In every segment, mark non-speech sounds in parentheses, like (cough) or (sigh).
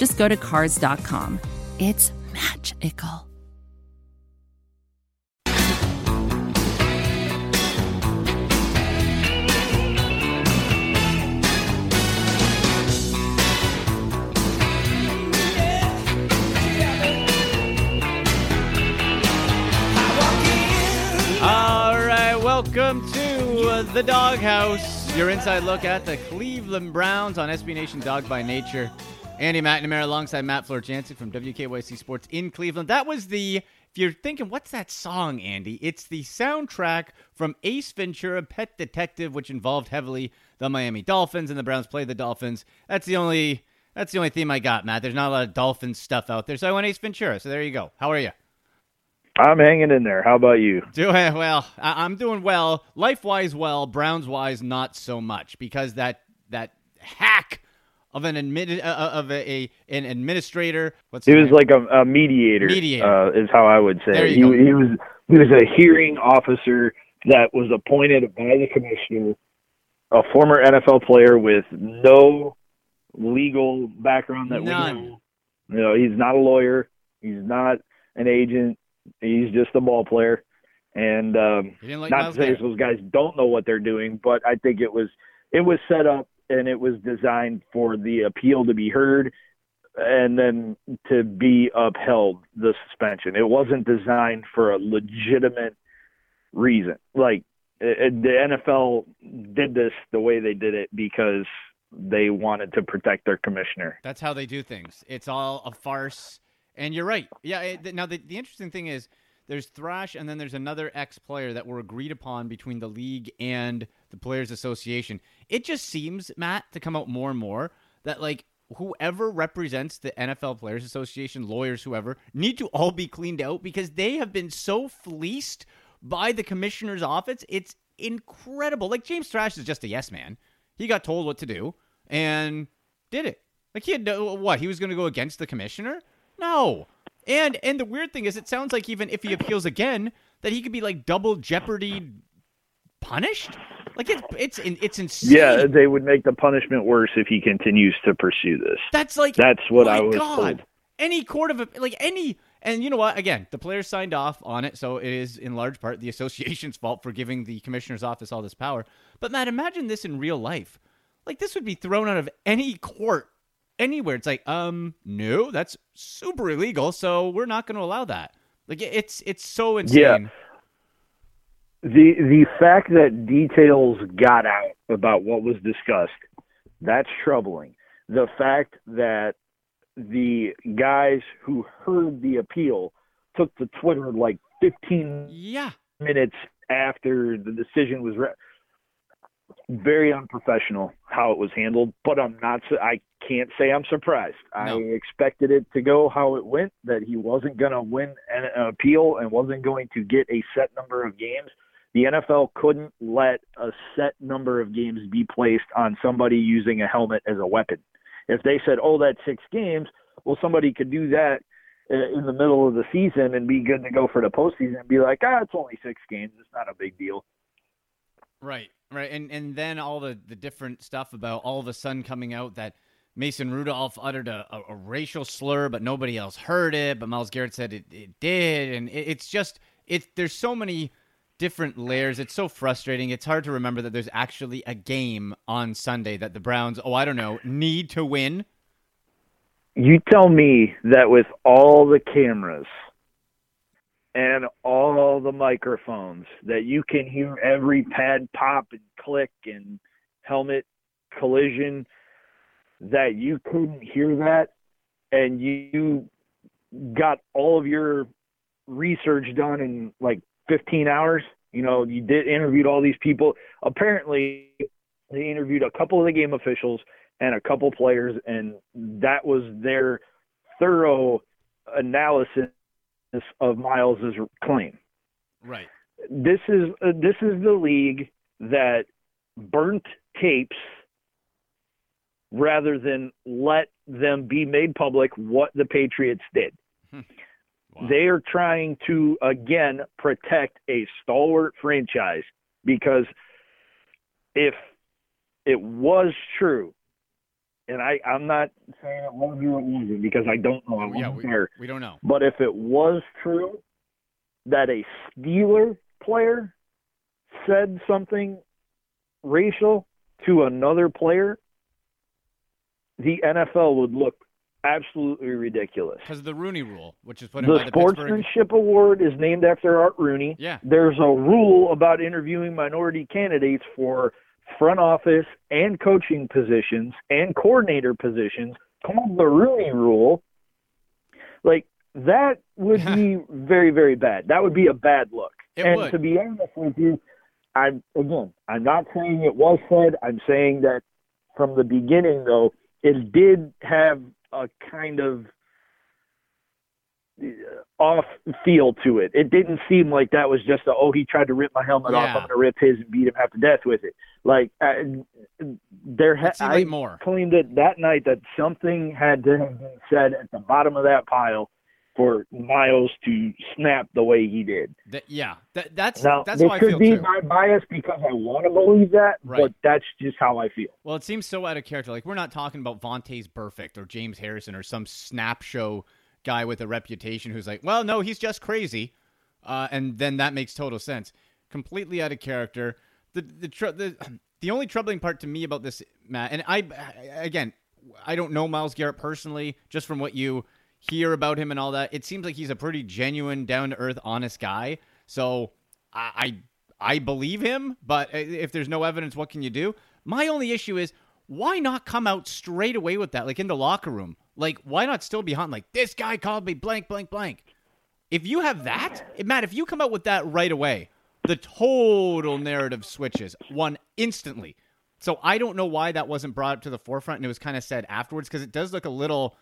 just go to Cars.com. It's magical. All right, welcome to uh, the Dawg House, your inside look at the Cleveland Browns on SB Nation Dawgs by Nature. Andy McNamara alongside Matt Fleur from WKYC Sports in Cleveland. That was the, if you're thinking, what's that song, Andy? It's the soundtrack from Ace Ventura Pet Detective, which involved heavily the Miami Dolphins, and the Browns played the Dolphins. That's the only, that's the only theme I got, Matt. There's not a lot of Dolphins stuff out there, so I went Ace Ventura. So there you go. How are you? I'm hanging in there. How about you? Doing well. I- I'm doing well. Life wise, well. Browns wise, not so much because that that hack of an admitted uh, of a, a an administrator. What's He was name? like a, a mediator. Mediator. uh, is how I would say. He, he was he was a hearing officer that was appointed by the commissioner, a former NFL player with no legal background that None. we know. You know, he's not a lawyer. He's not an agent. He's just a ball player. And um, like not to say those guys don't know what they're doing, but I think it was it was set up and it was designed for the appeal to be heard and then to be upheld the suspension. It wasn't designed for a legitimate reason. Like it, the NFL did this the way they did it because they wanted to protect their commissioner. That's how they do things. It's all a farce. And you're right. Yeah. It, now the the interesting thing is there's Thrash and then there's another ex player that were agreed upon between the league and the Players Association. It just seems, Matt, to come out more and more that like whoever represents the NFL Players Association, lawyers, whoever, need to all be cleaned out because they have been so fleeced by the commissioner's office. It's incredible. Like James Thrash is just a yes man. He got told what to do and did it. Like he had no what? He was going to go against the commissioner? No. And and the weird thing is, it sounds like even if he appeals again, that he could be like double jeopardy punished. Like it's it's it's insane. Yeah, they would make the punishment worse if he continues to pursue this. That's like That's what I was God. told. Any court of like any and you know what? Again, the players signed off on it, so it is in large part the association's fault for giving the commissioner's office all this power. But Matt, imagine this in real life. Like this would be thrown out of any court anywhere. It's like, um, no, that's super illegal, so we're not going to allow that. Like it's it's so insane. Yeah. the the fact that details got out about what was discussed that's troubling the fact that the guys who heard the appeal took to twitter like 15 Yeah. minutes after the decision was re- very unprofessional how it was handled but i'm not i can't say i'm surprised. I expected it to go how it went that he wasn't going to win an, an appeal and wasn't going to get a set number of games. The nfl couldn't let a set number of games be placed on somebody using a helmet as a weapon. If they said oh that's six games well somebody could do that uh, in the middle of the season and be good to go for the postseason and be like, ah, it's only six games. It's not a big deal. Right, right, and and then all the the different stuff about all of a sudden coming out that Mason Rudolph uttered a, a, a racial slur, but nobody else heard it. But Myles Garrett said it, it did, and it, it's just it. There's so many different layers. It's so frustrating. It's hard to remember that there's actually a game on Sunday that the Browns, oh I don't know, need to win. You tell me that with all the cameras and all the microphones that you can hear every pad pop and click and helmet collision that you couldn't hear that and you got all of your research done in like 15 hours. You know you did interviewed all these people. Apparently they interviewed a couple of the game officials and a couple players and that was their thorough analysis of Myles's claim. Right. This is uh, this is the league that burnt tapes rather than let them be made public what the Patriots did. Wow. They are trying to again protect a stalwart franchise because if it was true, and I, I'm not saying it was or it wasn't because I don't know. I Oh, yeah, wasn't we, there. we don't know. But if it was true that a Steeler player said something racial to another player, the NFL would look absolutely ridiculous. Because of the Rooney Rule, which is put in The by the Pittsburgh. Sportsmanship Award is named after Art Rooney. Yeah. There's a rule about interviewing minority candidates for front office and coaching positions and coordinator positions called the Rooney Rule. Like that would be (laughs) very, very bad. That would be a bad look. It and would. to be honest with you, I'm again, I'm not saying it was said. I'm saying that from the beginning, though, it did have a kind of off feel to it. It didn't seem like that was just a oh he tried to rip my helmet off. I'm gonna rip his and beat him half to death with it. Like uh, there ha- I like more. claimed it that night that something had to have been said at the bottom of that pile for Myles to snap the way he did. That, yeah, that, that's Now that's how I could feel be too. my bias because I want to believe that, Right. but that's just how I feel. Well, it seems so out of character. Like we're not talking about Vontaze Burfict or James Harrison or some snap show guy with a reputation who's like, well, no, he's just crazy, uh, and then that makes total sense. Completely out of character. The the tr- the (clears throat) the only troubling part to me about this, Matt, and I again, I don't know Myles Garrett personally, just from what you hear about him and all that. It seems like he's a pretty genuine, down to earth, honest guy. So I, I I believe him, but if there's no evidence, what can you do? My only issue is why not come out straight away with that, like in the locker room? Like, why not still be hunting? Like, this guy called me blank, blank, blank. If you have that, Matt, if you come out with that right away, the total narrative switches one instantly. So I don't know why that wasn't brought up to the forefront and it was kind of said afterwards because it does look a little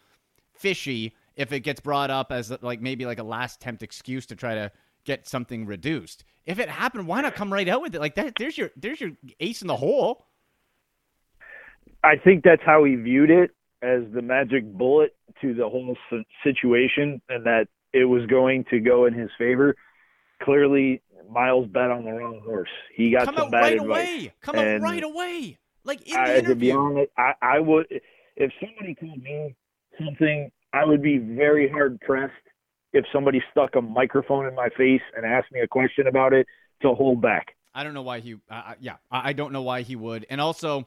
fishy if it gets brought up as like maybe like a last attempt excuse to try to get something reduced. If it happened, why not come right out with it? Like that there's your there's your ace in the hole. I think that's how he viewed it as the magic bullet to the whole situation, and that it was going to go in his favor. Clearly, Myles bet on the wrong horse. He got Come some out bad right advice. away. Come out And right away. Like in the I, to be honest, I, I would if somebody told me something, I would be very hard pressed if somebody stuck a microphone in my face and asked me a question about it to hold back. I don't know why he. Uh, yeah, I, I don't know why he would. And also,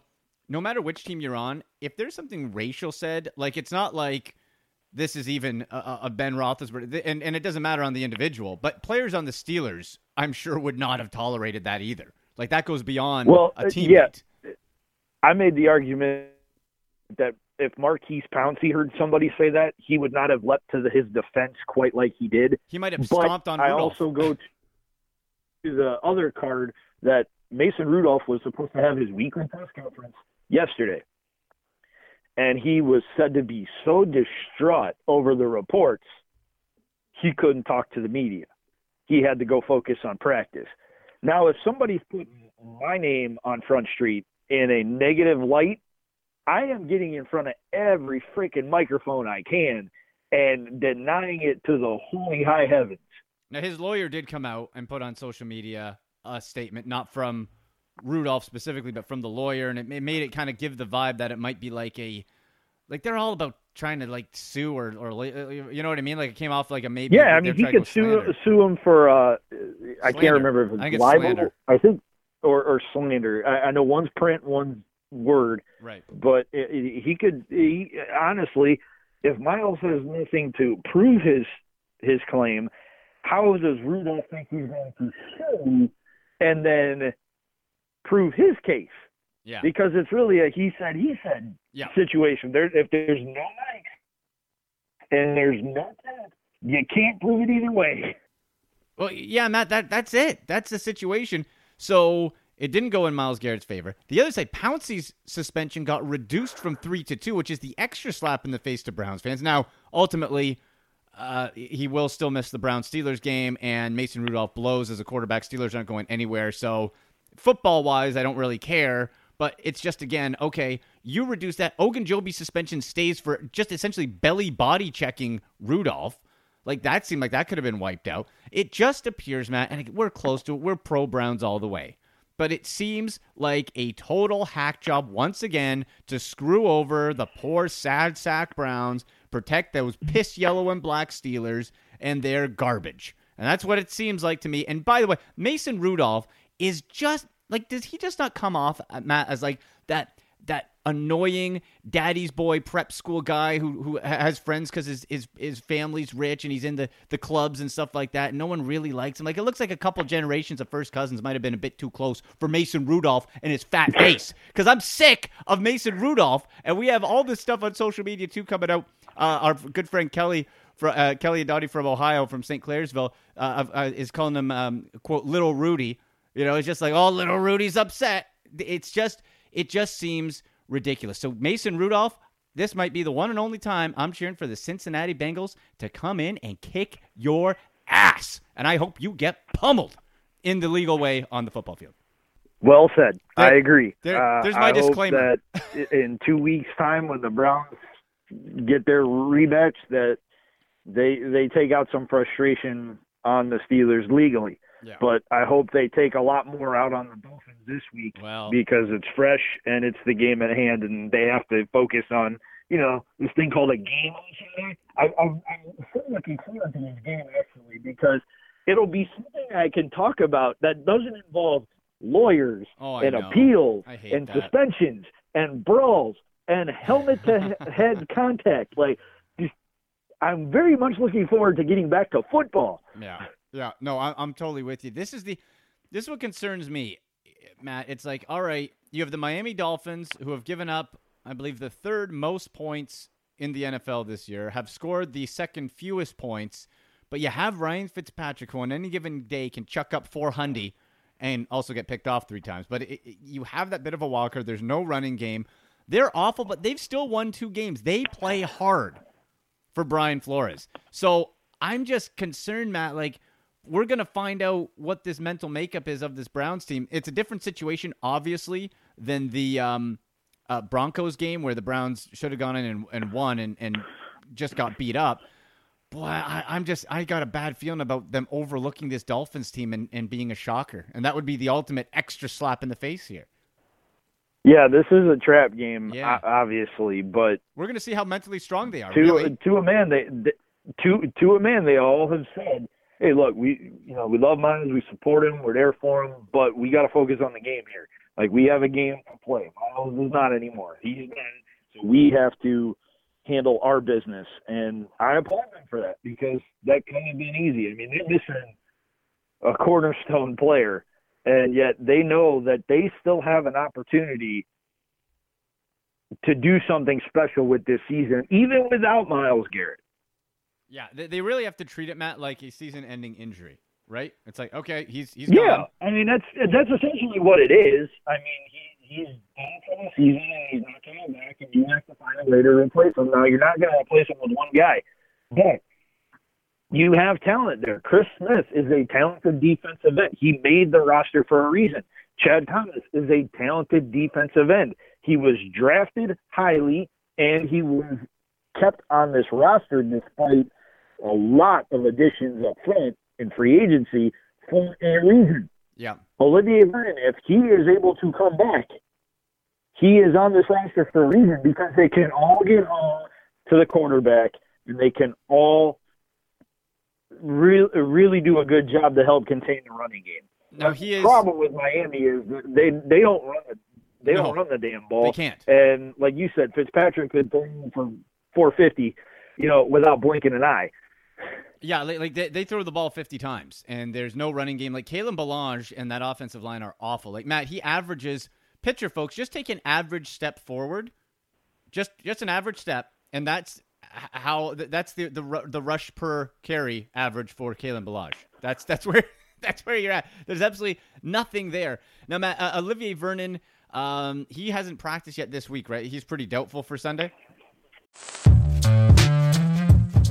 no matter which team you're on, if there's something racial said, like it's not like this is even a, a- Ben Roethlisberger, and and it doesn't matter on the individual, but players on the Steelers, I'm sure would not have tolerated that either. Like that goes beyond Well, a uh, teammate. yeah. I made the argument that if Maurkice Pouncey heard somebody say that, he would not have leapt to the, his defense quite like he did. He might have But stomped on I Rudolph. also go to the other card that Mason Rudolph was supposed to have his weekly press conference yesterday. And he was said to be so distraught over the reports, he couldn't talk to the media. He had to go focus on practice. Now, if somebody's putting my name on Front Street in a negative light, I am getting in front of every freaking microphone I can and denying it to the holy high heavens. Now his lawyer did come out and put on social media a statement, not from Rudolph specifically, but from the lawyer, and it ma- made it kind of give the vibe that it might be like a, like they're all about trying to like sue or or uh, you know what I mean? Like it came off like a maybe. Yeah, I mean, he could sue slander. sue him for uh, I can't remember if I it's, think it's libel. slander. I think or or slander. I, I know one's print, one's word, Right. but it, it, he could he, honestly, if Myles has nothing to prove his his claim, how does Rudolph think he's going to sue and then prove his case? Yeah. Because it's really a he said he said Yeah. situation. There, if there's no mics and there's no test, you can't prove it either way. Well, yeah, Matt. That that's it. That's the situation. So It didn't go in Myles Garrett's favor. The other side, Pouncey's suspension got reduced from three to two, which is the extra slap in the face to Browns fans. Now, ultimately, uh, he will still miss the Brown Steelers game, and Mason Rudolph blows as a quarterback. Steelers aren't going anywhere. So, football wise, I don't really care. But it's just, again, okay, you reduce that. Ogunjobi suspension stays for just essentially belly body checking Rudolph. Like that seemed like that could have been wiped out. It just appears, Matt, and we're close to it. We're pro Browns all the way but it seems like a total hack job once again to screw over the poor sad sack Browns, protect those piss yellow and black Steelers, and their garbage. And that's what it seems like to me. And by the way, Mason Rudolph is just like, does he just not come off, uh, Matt, as like that that annoying daddy's boy prep school guy who who has friends because his, his his family's rich and he's in the the clubs and stuff like that. And no one really likes him. Like it looks like a couple generations of first cousins might have been a bit too close for Mason Rudolph and his fat face. Because I'm sick of Mason Rudolph, and we have all this stuff on social media too coming out. Uh, our good friend Kelly. For, uh, Kelly Adati from Ohio, from St. Clairsville, uh, uh, is calling him um, "quote Little Rudy." You know, it's just like, "Oh, Little Rudy's upset." It's just, it just seems ridiculous. So Mason Rudolph, this might be the one and only time I'm cheering for the Cincinnati Bengals to come in and kick your ass. And I hope you get pummeled in the legal way on the football field. Well said. There, I agree. There, uh, there's my I disclaimer. that in two weeks' time, when the Browns get their rematch, that they they take out some frustration on the Steelers legally. Yeah. But I hope they take a lot more out on the Dolphins this week well, because it's fresh and it's the game at hand, and they have to focus on you know this thing called a game on Sunday. I, I'm, I'm so looking forward to this game actually because it'll be something I can talk about that doesn't involve lawyers oh, and know. appeals and that. suspensions and brawls and helmet to (laughs) head contact. Like, just, I'm very much looking forward to getting back to football. Yeah. Yeah, no, I, I'm totally with you. This is the this is what concerns me, Matt. It's like, all right, you have the Miami Dolphins who have given up, I believe, the third most points in the NFL this year, have scored the second fewest points, but you have Ryan Fitzpatrick who on any given day can chuck up 400 and also get picked off three times. But it, it, you have that bit of a walker. There's no running game. They're awful, but they've still won two games. They play hard for Brian Flores. So I'm just concerned, Matt. Like we're going to find out what this mental makeup is of this Browns team. It's a different situation, obviously, than the um, uh, Broncos game where the Browns should have gone in and, and won and, and just got beat up. Boy, I, I'm just, I got a bad feeling about them overlooking this Dolphins team and, and being a shocker. And that would be the ultimate extra slap in the face here. Yeah, this is a trap game, Yeah. obviously, but We're going to see how mentally strong they are. to really. to a man, they, they to to a man, they all have said, "Hey, look, we you know we love Myles, we support him, we're there for him, but we got to focus on the game here. Like we have a game to play. Myles is not anymore. He's so we have to handle our business." And I applaud them for that because that couldn't have been easy. I mean, they're missing a cornerstone player, and yet they know that they still have an opportunity to do something special with this season, even without Myles Garrett. Yeah, they, they really have to treat it, Matt, like a season-ending injury, right? It's like, okay, he's he's Yeah, gone. I mean that's that's essentially what it is. I mean he he's done for the season and he's not coming back, and you have to find a way to replace him. Now you're not going to replace him with one guy, but you have talent there. Chris Smith is a talented defensive end. He made the roster for a reason. Chad Thomas is a talented defensive end. He was drafted highly and he was kept on this roster despite a lot of additions up front in free agency for a reason. Yeah. Olivier Vernon, if he is able to come back, he is on this roster for a reason because they can all get home to the quarterback and they can all really really do a good job to help contain the running game. Now he is... The problem with Miami is they they don't run the they No. don't run the damn ball. They can't. And like you said, Fitzpatrick could throw for 450, you know, without blinking an eye. Yeah, like, like they, they throw the ball 50 times and there's no running game. Like Kalen Ballage and that offensive line are awful. Like Matt, he averages pitcher folks just take an average step forward, just just an average step, and that's how that's the the the rush per carry average for Kalen Ballage. That's that's where (laughs) That's where you're at. There's absolutely nothing there. Now, Matt, uh, Olivier Vernon, um, he hasn't practiced yet this week, right? He's pretty doubtful for Sunday.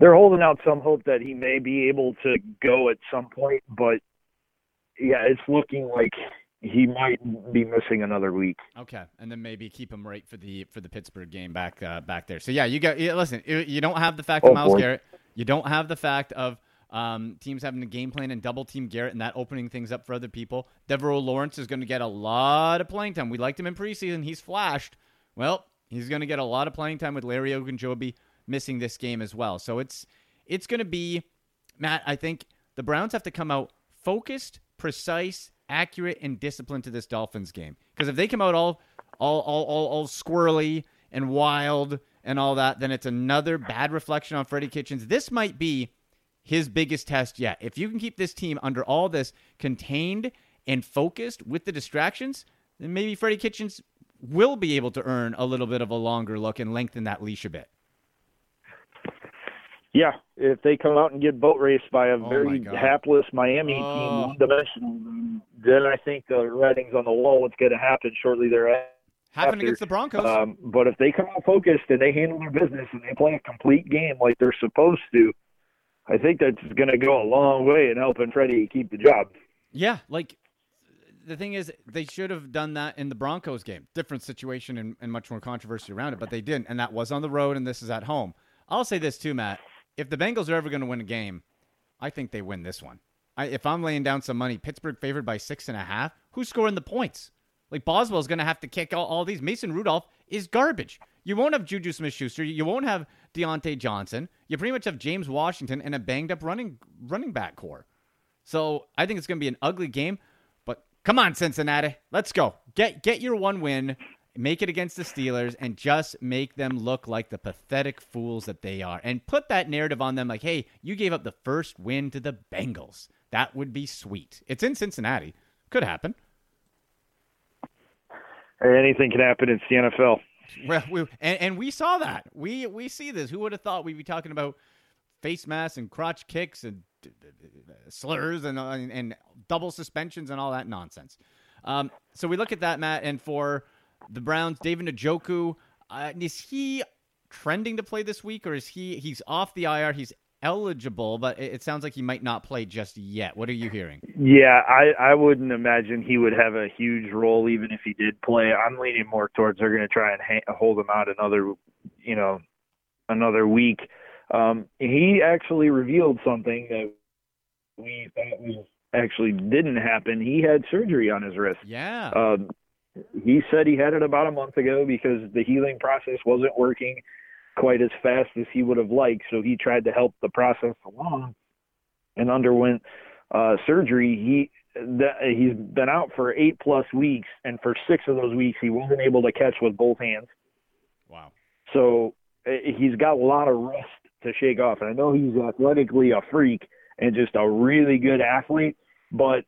they're holding out some hope that he may be able to go at some point, but yeah, it's looking like he might be missing another week. Okay, and then maybe keep him right for the for the Pittsburgh game back uh, back there. So yeah, you got yeah, listen. You don't have the fact oh, of Myles boy. Garrett. You don't have the fact of um, teams having a game plan and double team Garrett and that opening things up for other people. Devaroe Lawrence is going to get a lot of playing time. We liked him in preseason. He's flashed. Well, he's going to get a lot of playing time with Larry Ogunjobi missing this game as well. So it's it's going to be Matt. I think the Browns have to come out focused, precise, accurate, and disciplined to this Dolphins game. Because if they come out all all all all, all squirrely and wild and all that, then it's another bad reflection on Freddie Kitchens. This might be his biggest test yet. If you can keep this team under all this contained and focused with the distractions, then maybe Freddie Kitchens will be able to earn a little bit of a longer look and lengthen that leash a bit. Yeah, if they come out and get boat raced by a oh very hapless Miami oh. team, one dimensional, then I think the writing's on the wall. What's going to happen shortly thereafter? Happened against the Broncos. Um, but if they come out focused and they handle their business and they play a complete game like they're supposed to, I think that's going to go a long way in helping Freddie keep the job. Yeah, like the thing is, they should have done that in the Broncos game. Different situation and, and much more controversy around it, but they didn't, and that was on the road, and this is at home. I'll say this too, Matt if the Bengals are ever going to win a game, I think they win this one. I, if I'm laying down some money, Pittsburgh favored by six and a half. Who's scoring the points? Like Boswell's going to have to kick all, all these. Mason Rudolph is garbage. You won't have Juju Smith-Schuster. You won't have Diontae Johnson. You pretty much have James Washington and a banged up running running back corps. So I think it's going to be an ugly game. But come on, Cincinnati, let's go. Get get your one win make it against the Steelers and just make them look like the pathetic fools that they are and put that narrative on them like, hey, you gave up the first win to the Bengals. That would be sweet. It's in Cincinnati. Could happen. Anything can happen. It's the NFL. Well, we, and, and we saw that. We we see this. Who would have thought we'd be talking about face masks and crotch kicks and slurs and, and, and double suspensions and all that nonsense. Um, so we look at that, Matt, and for the Browns, David Njoku, uh, is he trending to play this week, or is he he's off the IR? He's eligible, but it, sounds like he might not play just yet. What are you hearing? Yeah, I I wouldn't imagine he would have a huge role even if he did play. I'm leaning more towards they're going to try and ha- hold him out another, you know, another week. Um, he actually revealed something that we thought was actually didn't happen. He had surgery on his wrist. Yeah. Um, he said he had it about a month ago because the healing process wasn't working quite as fast as he would have liked. So he tried to help the process along and underwent uh, surgery. He that, he's been out for eight plus weeks, and for six of those weeks he wasn't able to catch with both hands. Wow! So uh, he's got a lot of rust to shake off, and I know he's athletically a freak and just a really good athlete, but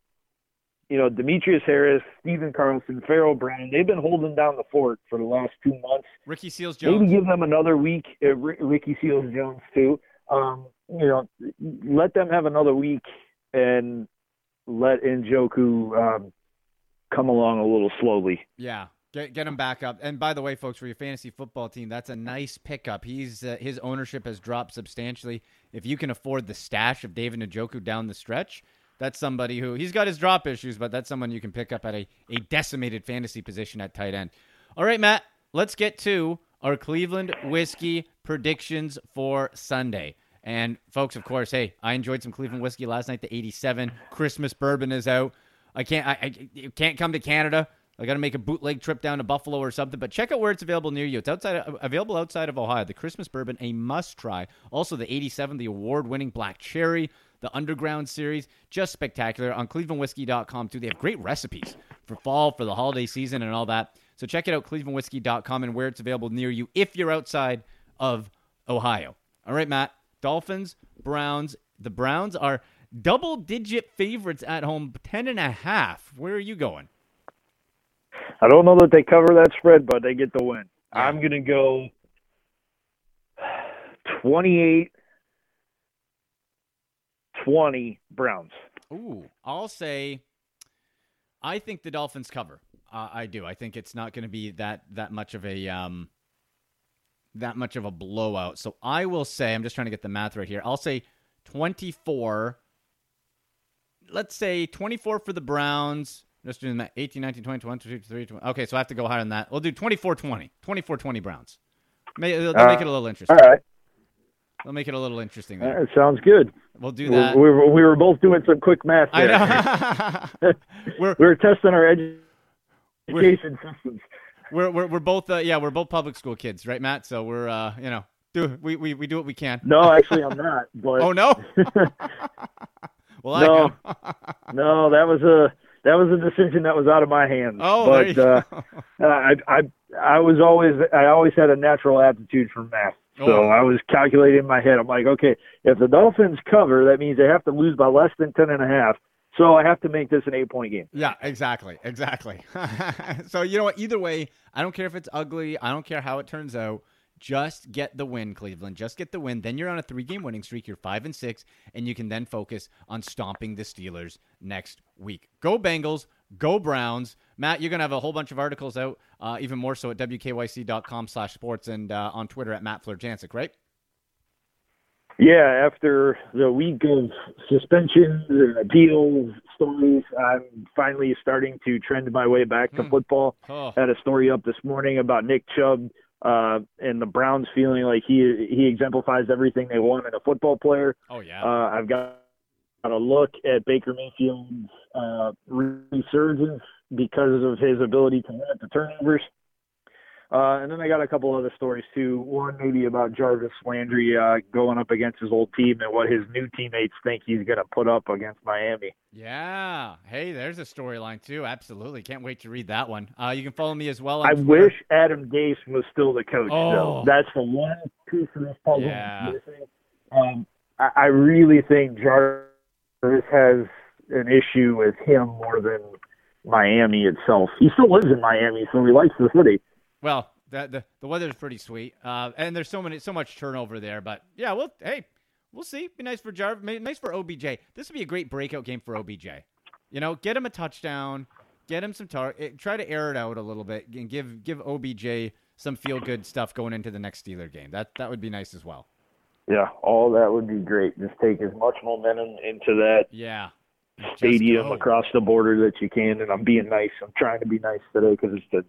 you know, Demetrius Harris, Stephen Carlson, Pharaoh Brown, they've been holding down the fort for the last two months. Ricky Seals Jones. Maybe give them another week. Uh, R- Ricky Seals Jones, too. Um, you know, let them have another week and let Njoku um, come along a little slowly. Yeah. Get, get him back up. And by the way, folks, for your fantasy football team, that's a nice pickup. He's uh, his ownership has dropped substantially. If you can afford the stash of David Njoku down the stretch, that's somebody who he's got his drop issues, but that's someone you can pick up at a, a decimated fantasy position at tight end. All right, Matt, let's get to our Cleveland whiskey predictions for Sunday. And folks, of course, hey, I enjoyed some Cleveland whiskey last night. The '87 Christmas bourbon is out. I can't, I, I can't come to Canada. I got to make a bootleg trip down to Buffalo or something. But check out where it's available near you. It's outside, available outside of Ohio. The Christmas bourbon, a must try. Also, the '87, the award-winning Black Cherry, the Underground series, just spectacular. On ClevelandWhiskey.com too, they have great recipes for fall, for the holiday season, and all that. So check it out, ClevelandWhiskey.com, and where it's available near you if you're outside of Ohio. All right, Matt. Dolphins, Browns. The Browns are double digit favorites at home, ten and a half. Where are you going? I don't know that they cover that spread, but they get the win. I'm going to go 28 20 Browns. Ooh, I'll say I think the Dolphins cover. Uh, I do. I think it's not going to be that that much of a um, that much of a blowout. So I will say, I'm just trying to get the math right here. I'll say 24. Let's say 24 for the Browns. Just doing that 18, 19, 20, 22, 23, 20. Okay, so I have to go higher than that. We'll do 24 20. 24 20 Browns. May, they'll, they'll make it a little interesting. All right. They'll make it a little interesting. There. That sounds good. We'll do that. We, we, we were both doing some quick math there. I know. (laughs) (laughs) we're, we were testing our education systems we're we're, we're both uh, yeah we're both public school kids, right, Matt? So we're uh, you know do we, we we do what we can. No, actually, I'm not. (laughs) But oh no. well, no, no, that was a that was a decision that was out of my hands. Oh, but uh, I I I was always I always had a natural aptitude for math. Oh, so oh. I was calculating in my head. I'm like, okay, if the Dolphins cover, that means they have to lose by less than ten and a half. So I have to make this an eight point game. Yeah, exactly. Exactly. (laughs) so, you know what? Either way, I don't care if it's ugly. I don't care how it turns out. Just get the win, Cleveland. Just get the win. Then you're on a three game winning streak. You're five and six, and you can then focus on stomping the Steelers next week. Go Bengals. Go Browns. Matt, you're going to have a whole bunch of articles out, uh, even more so at wkyc.com slash sports and uh, on Twitter at Matt Florjancic, right? Yeah, after the week of suspensions and appeals stories, I'm finally starting to trend my way back to mm. football. Oh. Had a story up this morning about Nick Chubb uh, and the Browns feeling like he he exemplifies everything they want in a football player. Oh yeah. Uh, I've got, got a look at Baker Mayfield's uh, resurgence because of his ability to limit the turnovers. Uh, and then I got a couple other stories too. One maybe about Jarvis Landry uh, going up against his old team and what his new teammates think he's going to put up against Miami. Yeah. Hey, there's a storyline too. Absolutely. Can't wait to read that one. Uh, you can follow me as well. I Twitter. wish Adam Gase was still the coach. Oh. Though. That's the one piece of this puzzle. Yeah. Um, I, I really think Jarvis has an issue with him more than Miami itself. He still lives in Miami, so he likes the city. Well, the the, the weather's pretty sweet, uh, and there's so many so much turnover there. But yeah, well, hey, we'll see. Be nice for Jarvis. Nice for OBJ. This would be a great breakout game for OBJ. You know, get him a touchdown, get him some tar. Eh, try to air it out a little bit, and give give OBJ some feel good stuff going into the next Steeler game. That that would be nice as well. Yeah, all that would be great. Just take as much momentum into that. Yeah. Stadium across the border that you can, and I'm being nice. I'm trying to be nice today because it's the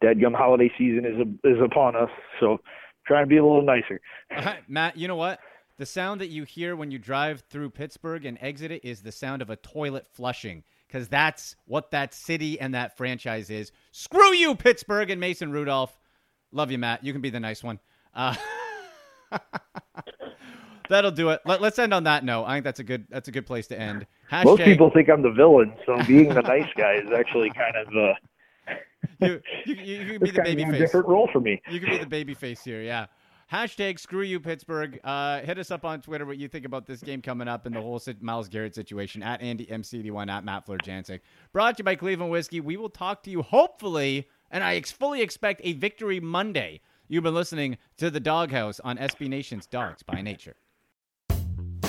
dead Gum holiday season is is upon us. So trying to be a little nicer. Matt, you know what? The sound that you hear when you drive through Pittsburgh and exit it is the sound of a toilet flushing because that's what that city and that franchise is. Screw you, Pittsburgh and Mason Rudolph. Love you, Matt. You can be the nice one. Uh, (laughs) that'll do it. Let, us end on that note. I think that's a good that's a good place to end. Hashtag, Most people think I'm the villain, so being the nice guy is actually kind of uh, (laughs) you, you, you, can be the baby face. different role for me. You can be the baby face here, yeah. Hashtag screw you Pittsburgh. Uh, hit us up on Twitter what you think about this game coming up and the whole Myles Garrett situation at Andy MCD1 at Matt Florjancic. Brought to you by Cleveland Whiskey. We will talk to you hopefully, and I fully expect a victory Monday. You've been listening to the Dawg House on SB Nation's Dawgs by Nature.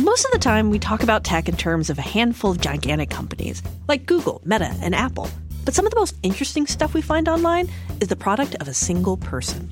Most of the time, we talk about tech in terms of a handful of gigantic companies like Google, Meta, and Apple. But some of the most interesting stuff we find online is the product of a single person.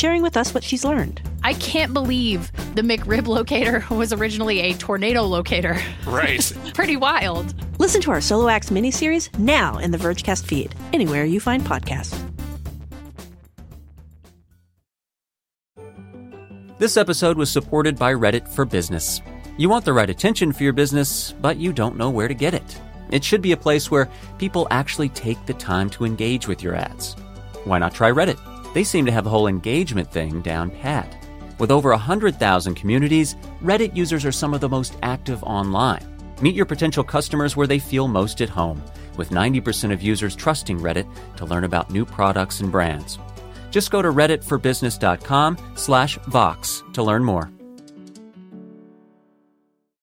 sharing with us what she's learned. I can't believe the McRib locator (laughs) was originally a tornado locator. Right. (laughs) Pretty wild. Listen to our Solo Acts miniseries now in the Vergecast feed, anywhere you find podcasts. This episode was supported by Reddit for Business. You want the right attention for your business, but you don't know where to get it. It should be a place where people actually take the time to engage with your ads. Why not try Reddit? They seem to have the whole engagement thing down pat. With over 100,000 communities, Reddit users are some of the most active online. Meet your potential customers where they feel most at home, with 90% of users trusting Reddit to learn about new products and brands. Just go to redditforbusiness.com slash Vox to learn more.